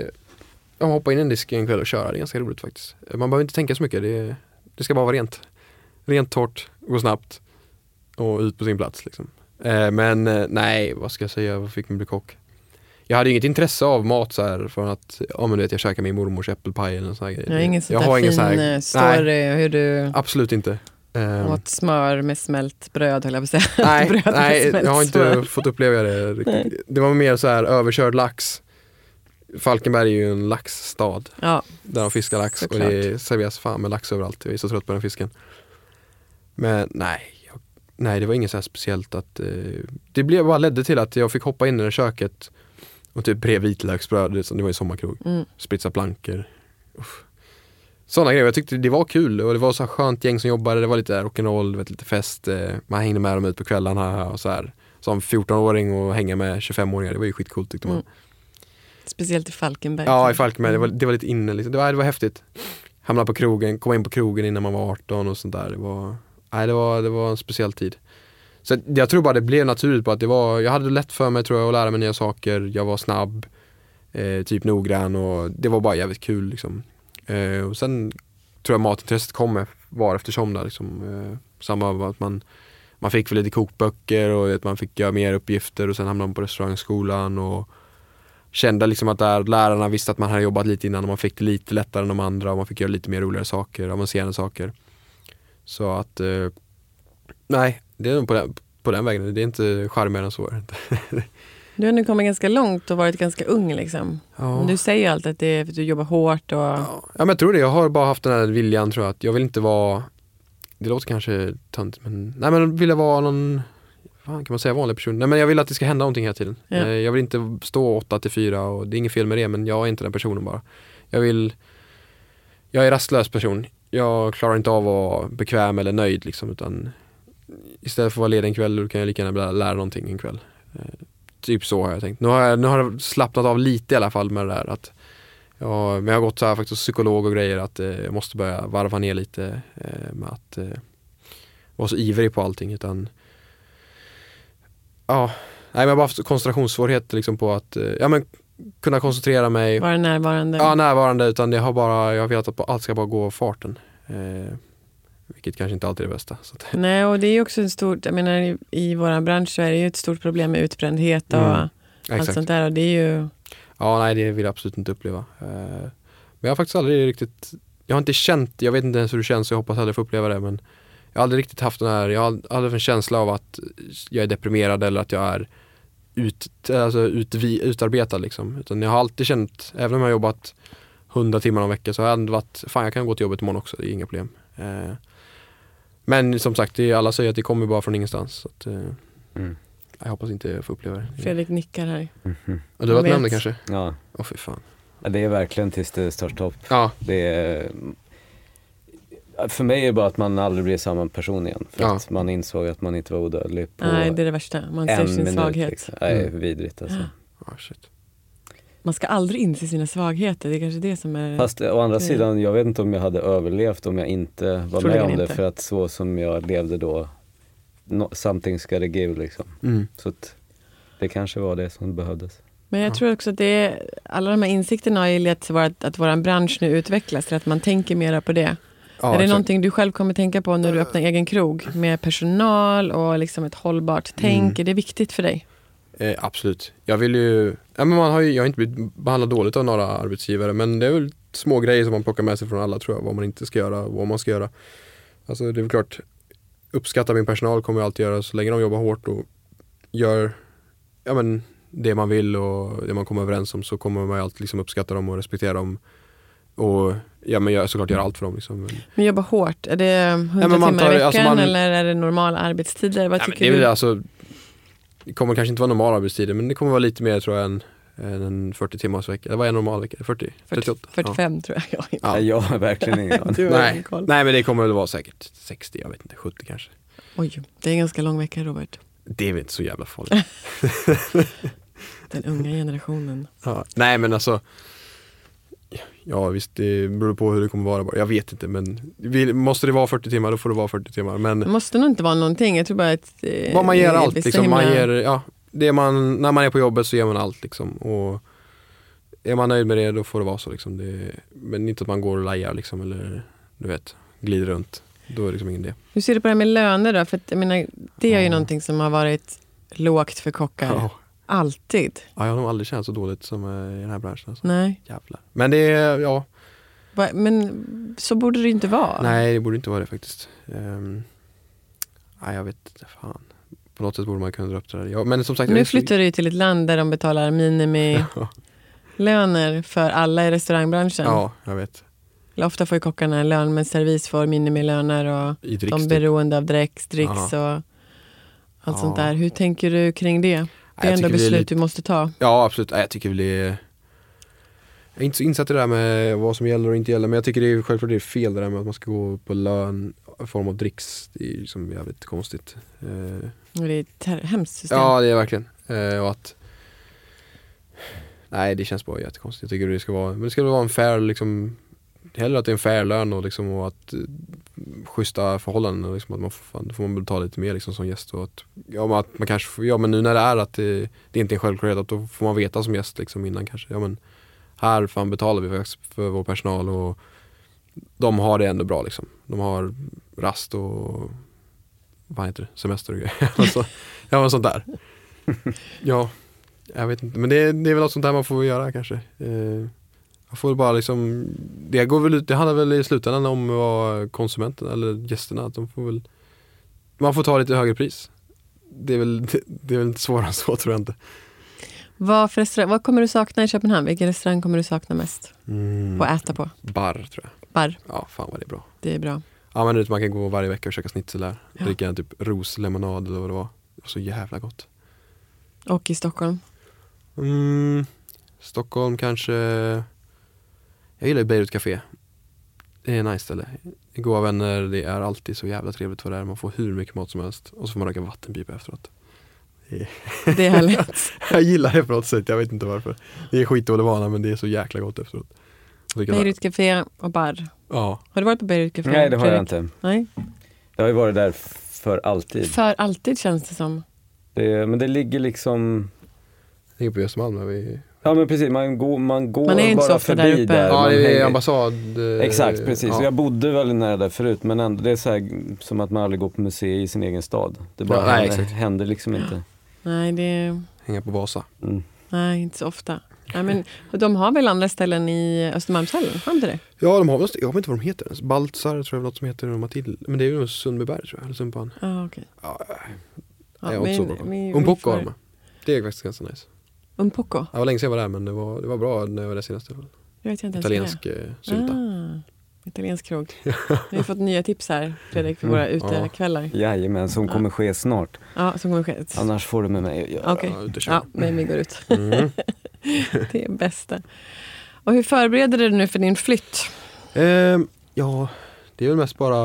ja, hoppa in i en disk en kväll och köra. Det är ganska roligt faktiskt. Man behöver inte tänka så mycket. Det, det ska bara vara rent. Rent, torrt, gå snabbt och ut på sin plats. Liksom. Eh, men eh, nej, vad ska jag säga, vad fick mig bli kock? Jag hade inget intresse av mat så här från att, ja men du vet jag käkar min mormors äppelpaj eller sån här grej. Jag har ingen jag har ingen sån här, eh, nej, story hur du absolut inte. Eh, åt smör med smält bröd, höll jag på att säga. Nej, bröd nej jag har inte smör. fått uppleva det riktigt. Det var mer så här överkörd lax. Falkenberg är ju en laxstad Ja, där de fiskar lax Såklart. och det serveras fan med lax överallt. Jag är så trött på den fisken. Men nej, jag, nej det var inget så här speciellt att eh, det blev, bara ledde till att jag fick hoppa in i det köket och typ bre vitlöksbröd, det var ju sommarkrog, mm. spritsa plankor. Sådana grejer. Jag tyckte det var kul och det var så här skönt gäng som jobbade. Det var lite rock'n'roll, lite fest. eh, Man hängde med dem ut på kvällarna och så här. Som 14-åring och hänga med 25-åringar, det var ju skitcoolt tyckte man. Mm. Speciellt i Falkenberg. Ja, i Falkenberg. Det var, det var lite inne liksom. det, var, det var häftigt. Hamna på krogen, komma in på krogen innan man var 18 och sånt där. Det var, nej, det var, det var en speciell tid. Så jag tror bara det blev naturligt på att det var, jag hade lätt för mig tror jag att lära mig nya saker. Jag var snabb, eh, typ noggrann och det var bara jävligt kul liksom. Eh, och sen tror jag matintresset kommer var eftersom där liksom. Eh, samma med att man, man fick för lite kokböcker och vet, man fick göra mer uppgifter och sen hamnade man på restaurangskolan och kände liksom att där lärarna visste att man hade jobbat lite innan och man fick det lite lättare än de andra och man fick göra lite mer roligare saker, avancerade saker. Så att, eh, nej, det är nog på den, på den vägen. Det är inte charmigare än så. Du har nu kommit ganska långt och varit ganska ung. Liksom. Ja. Du säger ju alltid att det är för att du jobbar hårt. Och... Ja, men jag tror det. Jag har bara haft den här viljan tror jag. Att jag vill inte vara, det låter kanske töntigt men, nej men vill jag vara någon, fan kan man säga vanlig person? Nej men jag vill att det ska hända någonting hela tiden. Ja. Eh, Jag vill inte stå 8 till 4 och det är inget fel med det men jag är inte den personen bara. Jag vill, jag är rastlös person. Jag klarar inte av att vara bekväm eller nöjd liksom utan istället för att vara ledig en kväll kan jag lika gärna lära- någonting en kväll. Eh, Typ så har jag tänkt. Nu har jag, nu har jag slappnat av lite i alla fall med det där att Ja, men jag har gått så här faktiskt psykolog och grejer att eh, jag måste börja varva ner lite eh, med att eh, vara så ivrig på allting utan Ja, nej men jag har bara haft koncentrationssvårigheter liksom på att, eh, ja men kunna koncentrera mig, Vara närvarande. ja närvarande utan det har bara, jag har velat att allt ska bara gå farten. Eh, vilket kanske inte alltid är det bästa. Nej, och det är också en stor, jag menar i, i vår bransch så är det ju ett stort problem med utbrändhet och Mm, allt exakt. sånt där. Och det är ju, Ja, nej det vill jag absolut inte uppleva. Eh, Men jag har faktiskt aldrig riktigt, jag har inte känt, jag vet inte ens hur det känns så jag hoppas aldrig få uppleva det men jag har aldrig riktigt haft den här, jag har aldrig en känsla av att jag är deprimerad eller att jag är ut, alltså utvi, utarbetad liksom. Utan jag har alltid känt, även om jag har jobbat 100 timmar om veckan så har jag ändå varit, fan jag kan gå till jobbet imorgon också, det är inga problem. Men som sagt, det alla säger att det kommer bara från ingenstans. Så att, eh, Mm. jag hoppas inte jag får uppleva det. Fredrik nickar här. Mhm. Och du har varit med om det kanske? Ja. Åh fy fan. Ja, det är verkligen tills det står stopp. Ja, Det är, för mig är det bara att man aldrig blir samma person igen. För Ja. att man insåg att man inte var odödlig på Nej, det är det värsta. Man ser sin minut. svaghet. Liksom. Nej, Mm. vidrigt alltså. ah, shit. Man ska aldrig inse sina svagheter. Det är kanske det som är... Fast å andra det- sidan, jag vet inte om jag hade överlevt om jag inte var Troligen med om det. inte. För att så som jag levde då, no, something's gotta give liksom. Mm. Så att det kanske var det som behövdes. Men jag tror också att det är, alla de här insikterna har ju lett till att, att vår bransch nu utvecklas till att man tänker mera på det. Ja, är det exakt. någonting du själv kommer tänka på när du öppnar egen krog med personal och liksom ett hållbart tänk? Mm. Är det viktigt för dig? Eh, absolut. Jag vill ju, ja, men man har ju, jag har inte blivit behandlad dåligt av några arbetsgivare men det är väl små grejer som man plockar med sig från alla tror jag, vad man inte ska göra och vad man ska göra. Alltså det är väl klart, uppskatta min personal kommer jag alltid göra så länge de jobbar hårt och gör ja, men, det man vill och det man kommer överens om så kommer man ju alltid liksom uppskatta dem och respektera dem. Och ja, men jag såklart göra allt för dem. Liksom. Men, Men jobba hårt, är det 100 men man timmar i tar- alltså veckan man- eller är det normala arbetstider? Vad Ja, tycker det är du? alltså Det kommer kanske inte vara normala arbetstider men det kommer vara lite mer tror jag än, en 40 timmars vecka. Vad är en normal vecka? 40? 38? 45 tror jag. jag Ja. Nej, Jag har verkligen ingen aning. Ja. Nej. Nej men det kommer väl vara säkert 60, jag vet inte, 70 kanske. Oj, det är en ganska lång vecka Robert. Det är väl inte så jävla farligt. Den unga generationen. ja. Nej men alltså Ja visst, det beror på hur det kommer vara bara. Jag vet inte men vill, måste det vara 40 timmar då får det vara 40 timmar. Det Men måste nog inte vara någonting. Jag tror bara att... eh, vad man ger det allt liksom. Man himla- ger, ja, det man, när man är på jobbet så ger man allt liksom. Och är man nöjd med det då får det vara så liksom. Det, men inte att man går och lajar liksom eller du vet, glider runt. Då är det liksom ingen idé. Hur ser du på det här med löner då? För att, jag menar, det är ju Ja. någonting som har varit lågt för kockar. Ja. Alltid. Ja, jag har nog aldrig känt så dåligt som eh, i den här branschen. Alltså. Nej. Jävlar. Men det är, ja, Va- Men så borde det inte vara. nej det borde inte vara det faktiskt. Um, nej jag vet inte, fan. På något sätt borde man kunna dra upp det där. Ja, men som sagt, Nu så- flyttar du till ett land där de betalar minimilöner för alla i restaurangbranschen. Ja, jag vet. Ofta får ju kockarna en lön, men servis får minimilöner och I de dricks, är typ. beroende av dricks, dricks och allt Ja. sånt där. Hur tänker du kring det? Det är ändå det är beslut lite- du måste ta. Ja absolut, jag tycker väl det är Jag är inte så insatt i det där med vad som gäller och inte gäller men jag tycker det är självklart det är fel det där med att man ska gå på lön i form av dricks. Det är liksom jävligt konstigt. Eh, Och Det är ett hemskt system. Ja det är verkligen. Eh, och att Nej det känns bara jättekonstigt. Jag tycker det ska vara, men det ska vara en fair liksom Hellre att det är en fair lön och liksom och att eh, schyssta förhållanden och liksom att man får, fan, då får man betala lite mer liksom som gäst och att Ja men att man kanske får, ja men nu när det är att det, det inte är en självklarhet att då får man veta som gäst liksom innan kanske Ja men här fan betalar vi för, för vår personal och de har det ändå bra liksom. De har rast och vad heter det, semester och grejer. alltså, ja men sånt där. Ja, jag vet inte. Men det, det är väl något sånt där man får göra kanske. Eh, jag får bara liksom, det går väl ut, det handlar väl i slutändan om vad konsumenten eller gästerna, att de får väl, man får ta lite högre pris. Det är väl, det, det är väl inte svårare än så tror jag inte. Vad, för restaurang, vad kommer du sakna i Köpenhamn? Vilken restaurang kommer du sakna mest? Mm. Och äta på? Bar tror jag. Bar, Ja, fan vad det är bra. det är bra. Ja men man kan gå varje vecka och käka schnitzel där. Ja. Dricka en typ roslemonad eller vad det var. Det var så jävla gott. Och i Stockholm? Mm, Stockholm kanske Jag gillar ju Beirut Café Det är nice ställe Det är goda vänner, det är alltid så jävla trevligt för det är. Man får hur mycket mat som helst och så får man röka vattenpipa efteråt Det är härligt. Jag gillar det på något sätt, jag vet inte varför Det är skitdålig vana men det är så jäkla gott efteråt att- Beirut Café och bar. Ja, Har du varit på Beirut Café? Nej det har jag inte. Nej. Jag har ju varit där för alltid. För alltid känns det som. Det, men det ligger liksom det är på Östermalm där vi Ja men precis, man går, man går Man är inte bara ofta där förbi uppe. där. Ja, man det är hänger- ambassad eh, Exakt, precis. ja. Jag bodde väldigt nära där förut men ändå, det är så här, som att man aldrig går på museum i sin egen stad. Det bara Ja, nej, händer, exakt. händer liksom inte. Nej, det Hänga på Vasa Mm. nej inte så ofta. Nej, men, och de har väl andra ställen i Östermalmshallen? Har de inte det? Ja de har väl, jag vet inte vad de heter ens. Baltzar tror jag något som heter och Matilda. Men det är ju nog Sundbyberg tror jag, eller Sundbyberg. Ah, okej. Ja, Ja, jag är inte så bra. vi Umpoko har de. Det är faktiskt ganska nice. Umpoko? Det var länge sedan jag var där men det var, det var bra när jag var där senast. Jag vet inte. Italiensk eh, sylta. Ah, italiensk krog. Vi har fått nya tips här, Fredrik, för våra Mm, ja. utekvällar. Jajamän, som kommer ske snart. Ja, som kommer ske. Annars får du med mig att göra. Okej. Kör. Ja, men vi går ut. Mm. Det är bästa. Och hur förbereder du nu för din flytt? Ehm, ja, det är väl mest bara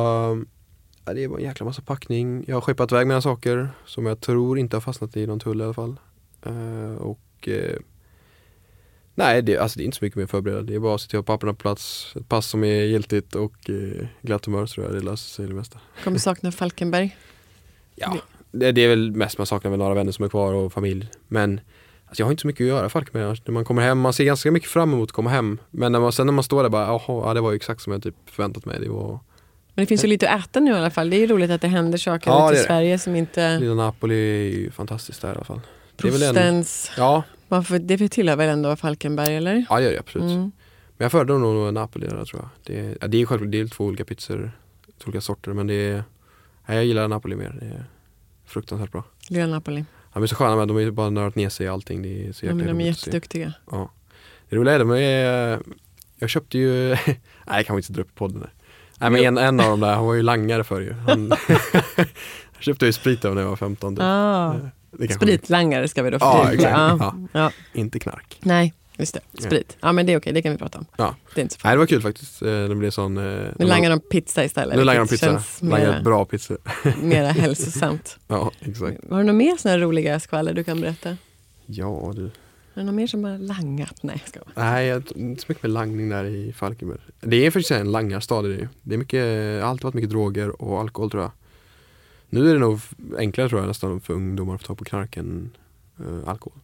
ja, Det är bara en jäkla massa packning. Jag har skeppat iväg mina saker som jag tror inte har fastnat i någon tull i alla fall. Eh, och eh, Nej, det, alltså det är inte så mycket mer förbereda. Det är bara att se till att papperna på plats, ett pass som är giltigt och eh, glatt humör tror jag det löser sig det mesta. Kommer sakna Falkenberg? Ja, det, det är väl mest man saknar väl några vänner som är kvar och familj. Men alltså jag har inte så mycket att göra i Falkenberg. När man kommer hem, man ser ganska mycket fram emot att komma hem. Men när man, sen när man står där bara, jaha, ja, det var ju exakt som jag typ förväntat mig. Det var Men det finns ju lite att äta nu i alla fall. Det är ju roligt att det händer saker Ja, ute i. Sverige som inte... Lilla Napoli är ju fantastiskt där i alla fall. Prostens... ja, Man får, det tillhör väl ändå Falkenberg, eller? ja, det gör det absolut. Mm. Men jag föredrar nog Napoli där tror jag. Det är, ja, det är självklart det är två olika pizzor, två olika sorter. Men det är, ja, jag gillar Napoli mer. Det är fruktansvärt bra. Lilla Napoli. De är så sköna med, de har ju bara nördat ner sig i allting. Det är så Ja, men de är jätteduktiga. Ja. Det roliga är, de är, jag köpte ju, nej jag kan inte dra upp podden. där. Nej men en, en av dem där, han var ju langare för ju. Han, jag köpte ju sprit av när jag var 15. Typ. Ah, kanske- spritlangare ska vi då Ja, förtydliga. exakt. Ja. Ja. Inte knark. Nej, just det. Sprit. Ja, men det är okej. Det kan vi prata om. Ja. Det är inte så Nej det var kul faktiskt. Eh, Det blev sån... eh, Nu de- langar de pizza istället. Nu langar de pizza. Langar mera, bra pizza. mera hälsosamt. Ja exakt. Har du några mer här roliga skvaller du kan berätta? Ja du. Är det någon mer som har langat? Nej, jag. Nej, jag inte så mycket med langning där i Falkenberg. Det är faktiskt en langarstad. Det är, det är mycket, alltid varit mycket droger och alkohol tror jag. Nu är det nog enklare tror jag nästan för ungdomar att få ta på knark än eh, alkohol.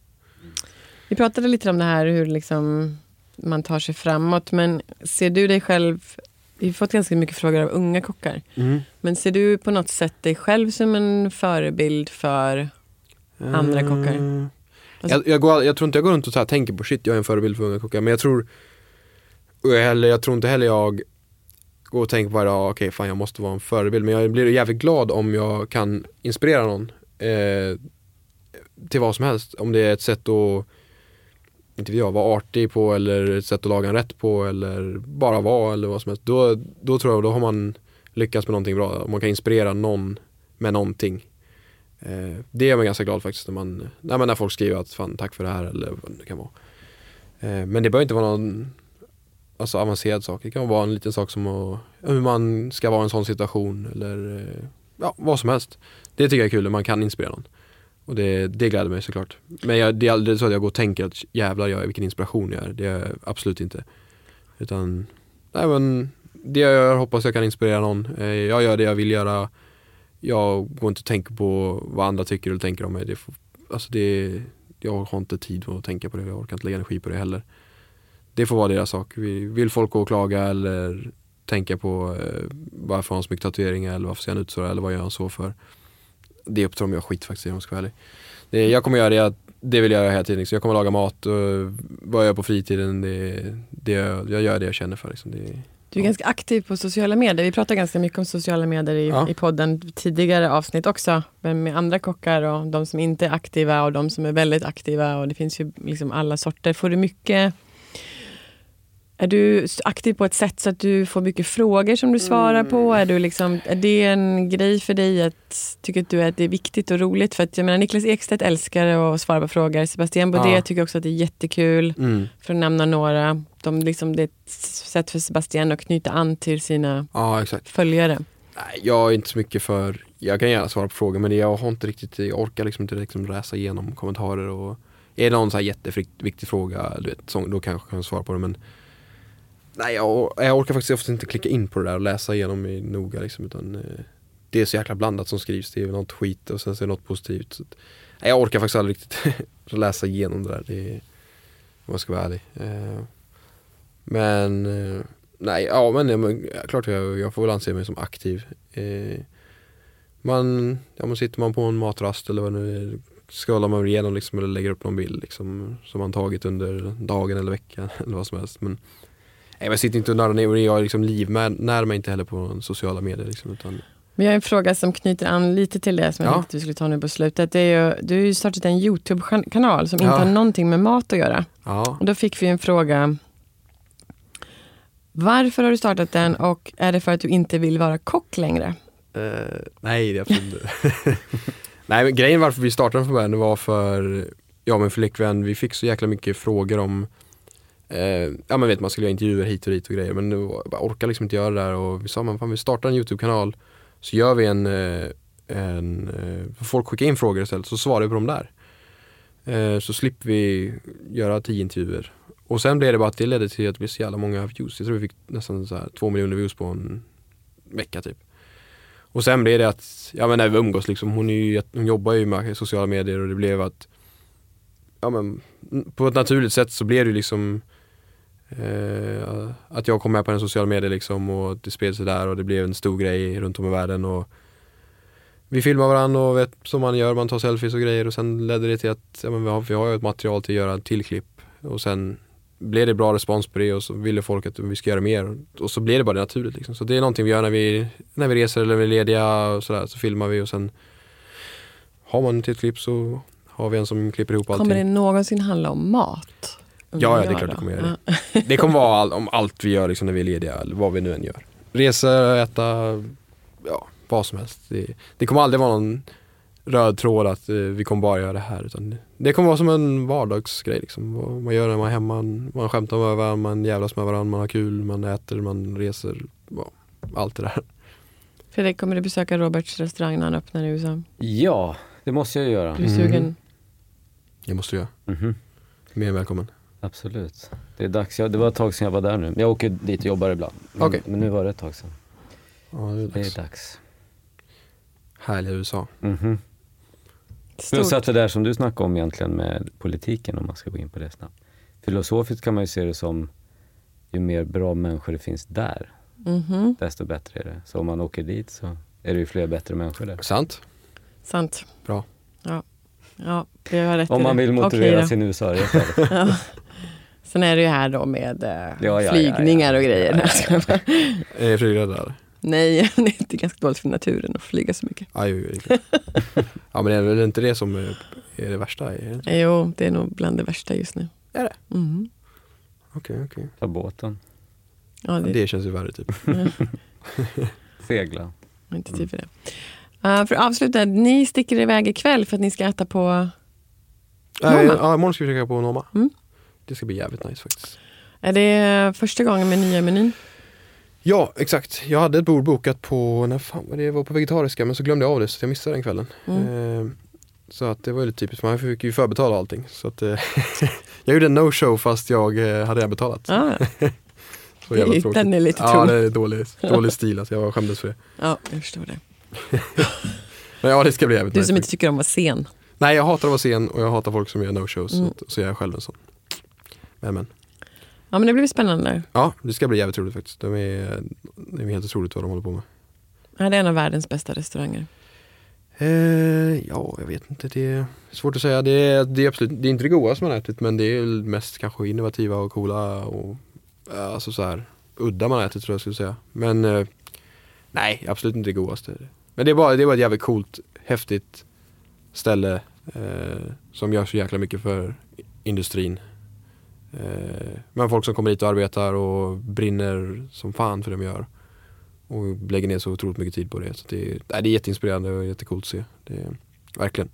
Vi pratade lite om det här hur liksom man tar sig framåt. Men ser du dig själv... Vi har fått ganska mycket frågor av unga kockar. Men ser du på något sätt dig själv som en förebild för... Andra kockar? Eh, Alltså- jag, jag, går, jag tror inte jag går runt och så här tänker på shit jag är en förebild för unga kockar. Men jag tror, heller, jag tror inte heller jag och tänker bara, varje dag, okej fan jag måste vara en förebild. Men jag blir jävligt glad om jag kan inspirera någon. Eh, till vad som helst. Om det är ett sätt att inte vet jag, vara artig på eller ett sätt att laga en rätt på eller bara vara eller vad som helst. Då, då tror jag då har man lyckats med någonting bra. Om man kan inspirera någon med någonting. Eh, det är man ganska glad faktiskt när man, nej, men när folk skriver att fan tack för det här eller vad det kan vara. Eh, men det behöver inte vara någon alltså, avancerad sak. Det kan vara en liten sak som att, hur man ska vara i en sån situation eller eh, ja, vad som helst. Det tycker jag är kul när man kan inspirera någon. Och det, det gläder mig såklart. Men jag, det är aldrig så att jag går och tänker att jävlar jag vilken inspiration jag är. Det är jag absolut inte. Utan, nej men det jag gör hoppas jag kan inspirera någon. Eh, jag gör det jag vill göra. Jag går inte och tänker på vad andra tycker eller tänker om mig. Det, får- alltså det, jag har inte tid att tänka på det. Jag orkar inte lägga energi på det heller. Det får vara deras sak. Vi- Vill folk gå och klaga eller tänka på eh, varför har han så mycket tatueringar eller varför ser han ut så eller vad gör han så för. Det är upp till dem, jag skit faktiskt om jag ska vara ärlig. Det, jag kommer göra det, jag- det vill jag göra hela tiden. Liksom. Jag kommer laga mat och vad jag gör på fritiden, det, det, jag gör det jag känner för. Liksom. Det, Du är ganska aktiv på sociala medier. Vi pratar ganska mycket om sociala medier i, Ja. i podden tidigare avsnitt också. Men med andra kockar och de som inte är aktiva och de som är väldigt aktiva. Och Det finns ju liksom alla sorter. Får du mycket... Är du aktiv på ett sätt så att du får mycket frågor som du svarar på? Mm. Är, du liksom, är det en grej för dig? att Tycker du att det är viktigt och roligt? För att jag menar, Niklas Ekstedt älskar att svara på frågor. Sebastian Baudet Ja. tycker också att det är jättekul mm. för att nämna några. De liksom, det är ett sätt för Sebastian att knyta an till sina Ja, exakt. följare. Nej, jag är inte så mycket för, jag kan gärna svara på frågor men jag har inte riktigt, jag orkar liksom inte liksom läsa igenom kommentarer och är det någon så här jätteviktig fråga, du vet, så, då kanske jag kan svara på det men Nej, jag, jag orkar faktiskt ofta inte klicka in på det där och läsa igenom i noga liksom utan eh, Det är så jäkla blandat som skrivs, det är något skit och sen så är det något positivt. Så, att- nej, jag orkar faktiskt aldrig riktigt läsa igenom det där, det är, om jag ska vara ärlig. Eh, men eh, Nej, ja men, ja, men ja, klart jag, jag får väl anse mig som aktiv. Eh, man, ja, man sitter man på en matrast eller vad det nu är, scrollar man igenom liksom, eller lägger upp någon bild liksom, som man tagit under dagen eller veckan eller vad som helst. Men, nej, jag sitter inte och nördar och jag liksom livnär mig inte heller på sociala medier. Liksom, utan, Men jag har en fråga som knyter an lite till det som jag Ja. tänkte vi skulle ta nu på slutet. Det är ju, du har ju startat en Youtube-kanal som inte Ja. har någonting med mat att göra. ja, Och då fick vi en fråga. Varför har du startat den och är det för att du inte vill vara kock längre? Eh, nej, det är absolut inte. nej, men grejen varför vi startade från början var för jag och min flickvän, vi fick så jäkla mycket frågor om eh, Ja men vet man skulle göra intervjuer hit och dit och grejer men nu bara orkar liksom inte göra det där och vi sa men fan vi startar en YouTube-kanal så gör vi en, eh, en eh, folk skickar in frågor istället så svarar vi på dem där. Eh, så slipper vi göra tio intervjuer. Och sen blev det bara att det ledde till att det blev så jävla många views. Jag tror vi fick nästan så här två miljoner views på en vecka typ. Och sen blev det att, ja men när vi umgås liksom, hon, är ju, hon jobbar ju med sociala medier och det blev att Ja men på ett naturligt sätt så blev det ju liksom eh, Att jag kom med på den sociala medier liksom och det spred sig där och det blev en stor grej runt om i världen och Vi filmar varandra och vet som man gör, man tar selfies och grejer och sen ledde det till att ja, men vi, har, vi har ju ett material till att göra ett till klipp och sen blev det bra respons på det och så ville folk att vi ska göra mer och så blev det bara naturligt liksom. Så det är någonting vi gör när vi, när vi reser eller vi är lediga och sådär så filmar vi och sen har man ett klipp så har vi en som klipper ihop allting. Kommer det någonsin handla om mat? Ja, ja, det är klart det kommer göra det. Det kommer vara all, om allt vi gör liksom när vi är lediga, eller vad vi nu än gör. Resor, äta, ja, vad som helst. Det, det kommer aldrig vara någon röd tråd att eh, vi kommer bara göra det här. Utan det, det kommer vara som en vardagsgrej. Liksom. Vad Man gör när man är hemma, man skämtar med varandra, man jävlas med varandra, man har kul, man äter, man reser. Ja, allt det där. Fredrik, kommer du besöka Roberts restaurang när han öppnar i USA? Ja, det måste jag göra. Är du sugen? Mm. Det måste du göra. Mhm. Mer än välkommen. Absolut. Det är dags. Jag, det var ett tag sedan jag var där nu. Jag åker dit och jobbar ibland. Men, Okej. men nu var det ett tag sedan. Ja, det är Det är dags. dags. Härliga USA. Mhm. Stort. Plus att det där som du snackade om egentligen med politiken, om man ska gå in på det snabbt. Filosofiskt kan man ju se det som, ju mer bra människor det finns där, Mhm. desto bättre är det. Så om man åker dit så är det ju fler bättre människor där. Sant? Sant. Bra. Ja, ja det har rätt Om man vill Okej motivera då. sin USA-resa. Ja. Sen är det ju här då med eh, Ja, ja, ja, flygningar ja. och grejer. Ja, ja, ja. Är rädd eller? Nej, det är ganska dåligt för naturen att flyga så mycket. Aj, det är klart. ja men det är väl inte det som är, det värsta? Är det? Jo, det är nog bland det värsta just nu. Är det? Mm. Okej, okej. Ta båten, Ja, det, Det känns ju värre typ. segla. inte tid för det. Uh, för att avsluta, ni sticker iväg ikväll för att ni ska äta på... Nej, Noma? ja, imorgon ska vi försöka på Noma. Mm. Det ska bli jävligt nice faktiskt. Är det första gången med nya menyn? Ja, exakt. Jag hade ett bord bokat på, när fan var det, var på vegetariska men så glömde jag av det så jag missade den kvällen. Mm. Eh, så att det var ju lite typiskt, man fick ju förbetala allting. Så att, eh, jag gjorde en no-show fast jag eh, hade redan betalat. Ah, Så jävla tråkigt. den är lite Ja, tråkig. det är dålig, dålig stil alltså, jag skämdes för det. ja, jag förstår det. Men ja, det ska bli jävligt Du nice. som inte tycker om att vara sen. Nej, jag hatar att vara sen och jag hatar folk som gör no-shows. Mm. Så, så jag är själv en sån. Men, men. Ja, men det blir spännande. Ja, det ska bli jävligt roligt faktiskt. De är, det är helt otroligt vad de håller på med. Ja, det är en av världens bästa restauranger. Eh, ja, jag vet inte. Det är svårt att säga. Det är, det är absolut det är inte det godaste man har ätit men det är mest kanske innovativa och coola och ja, alltså så här udda man har ätit tror jag skulle säga. Men eh, nej, absolut inte det godaste. Men det är bara, det är bara ett jävligt coolt, häftigt ställe eh, som gör så jäkla mycket för industrin. Eh, men folk som kommer hit och arbetar och brinner som fan för det de gör. Och lägger ner så otroligt mycket tid på det. Så det, är, nej, det är jätteinspirerande och jättecoolt att se. Det verkligen.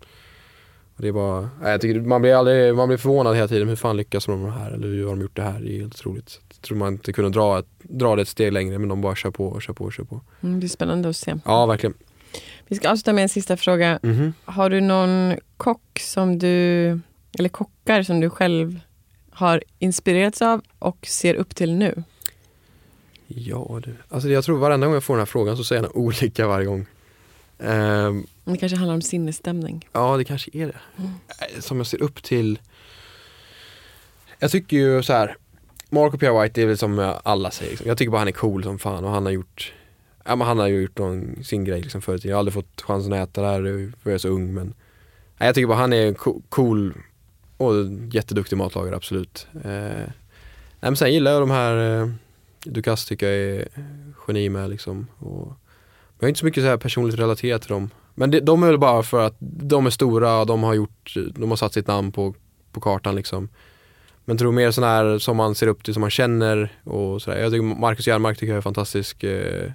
Och det är bara, nej, jag tycker, man, blir aldrig, man blir förvånad hela tiden. Hur fan lyckas de med det här? Eller hur har de gjort det här? Det är helt otroligt. Jag tror man inte kunde dra, ett, dra det ett steg längre men de bara kör på och kör på och kör på. Mm, det är spännande att se. Ja, verkligen. Vi ska avsluta med en sista fråga. Mhm. Har du någon kock som du, eller kockar som du själv har inspirerats av och ser upp till nu? Ja du. Alltså jag tror varenda gång jag får den här frågan så säger jag olika varje gång. Ehm, Det kanske handlar om sinnesstämning. Ja, det kanske är det. Eh, Som jag ser upp till. Jag tycker ju så här. Marco Pierre White det är väl som alla säger. Liksom. Jag tycker bara han är cool som fan och han har gjort Ja men han har ju gjort någon, sin grej liksom förut. Jag har aldrig fått chansen att äta där för jag är så ung men Nej, Jag tycker bara han är en co- cool och jätteduktig matlagare absolut. Eh, men sen gillar jag de här eh, Dukas tycker jag är geni med liksom. Och, jag har inte så mycket så här personligt relaterat till dem. Men det, de är väl bara för att de är stora och de har gjort, de har satt sitt namn på, på kartan liksom. Men tror mer sådana här som man ser upp till, som man känner och sådär. Jag tycker Marcus Järnmark tycker jag är fantastisk. Eh,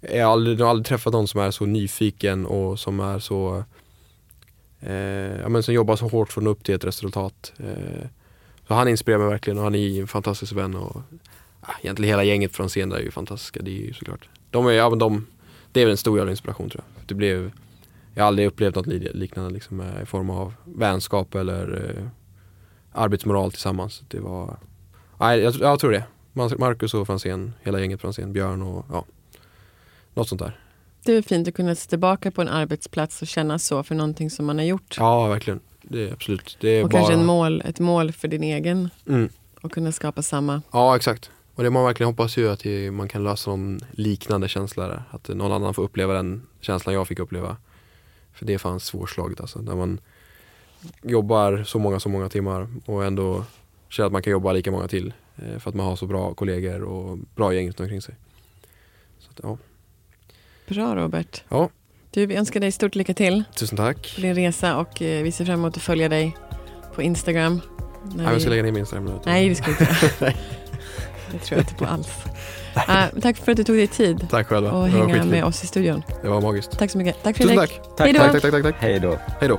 Jag har aldrig, jag har aldrig träffat någon som är så nyfiken och som är så eh, ja, men som jobbar så hårt för att nå upp till ett resultat. Eh, så han inspirerar mig verkligen och han är en fantastisk vän och ja, egentligen hela gänget från scenen där är ju fantastiska. Det är ju såklart. De är, ja, men de, det är väl en stor jävla inspiration tror jag. Det blev, jag har aldrig upplevt något liknande liksom, eh, i form av vänskap eller eh, arbetsmoral tillsammans. Det var, nej, jag, jag tror det. Marcus och Franzén, hela gänget Franzén, Björn och ja, något sånt där. Det är fint att kunna se tillbaka på en arbetsplats och känna så för någonting som man har gjort. Ja, verkligen. Det är absolut. Det är och bara... kanske en mål, ett mål för din egen Mm. och kunna skapa samma. Ja, exakt. Och det man verkligen hoppas ju att man kan lösa någon liknande känsla där. Att någon annan får uppleva den känslan jag fick uppleva. För det är fan svårslaget alltså. När man jobbar så många, så många timmar och ändå känner att man kan jobba lika många till. eh, För att man har så bra kollegor och bra gäng runt omkring sig. Så att, ja. Bra Robert. Ja. Du, vi önskar dig stort lycka till Tusen tack. för din resa och eh, vi ser fram emot att följa dig på Instagram. När Ja, jag vi- ska lägga ner min Instagram nu. Nej, det ska du inte. Det tror jag inte på alls. Eh, tack för att du tog dig tid Tack själva. och hänga med oss i studion. Det var magiskt. Tack så mycket. Tack Tusen Fredrik. tack. Hej då. Tack, tack, tack, tack, tack. Hej då. Hej då.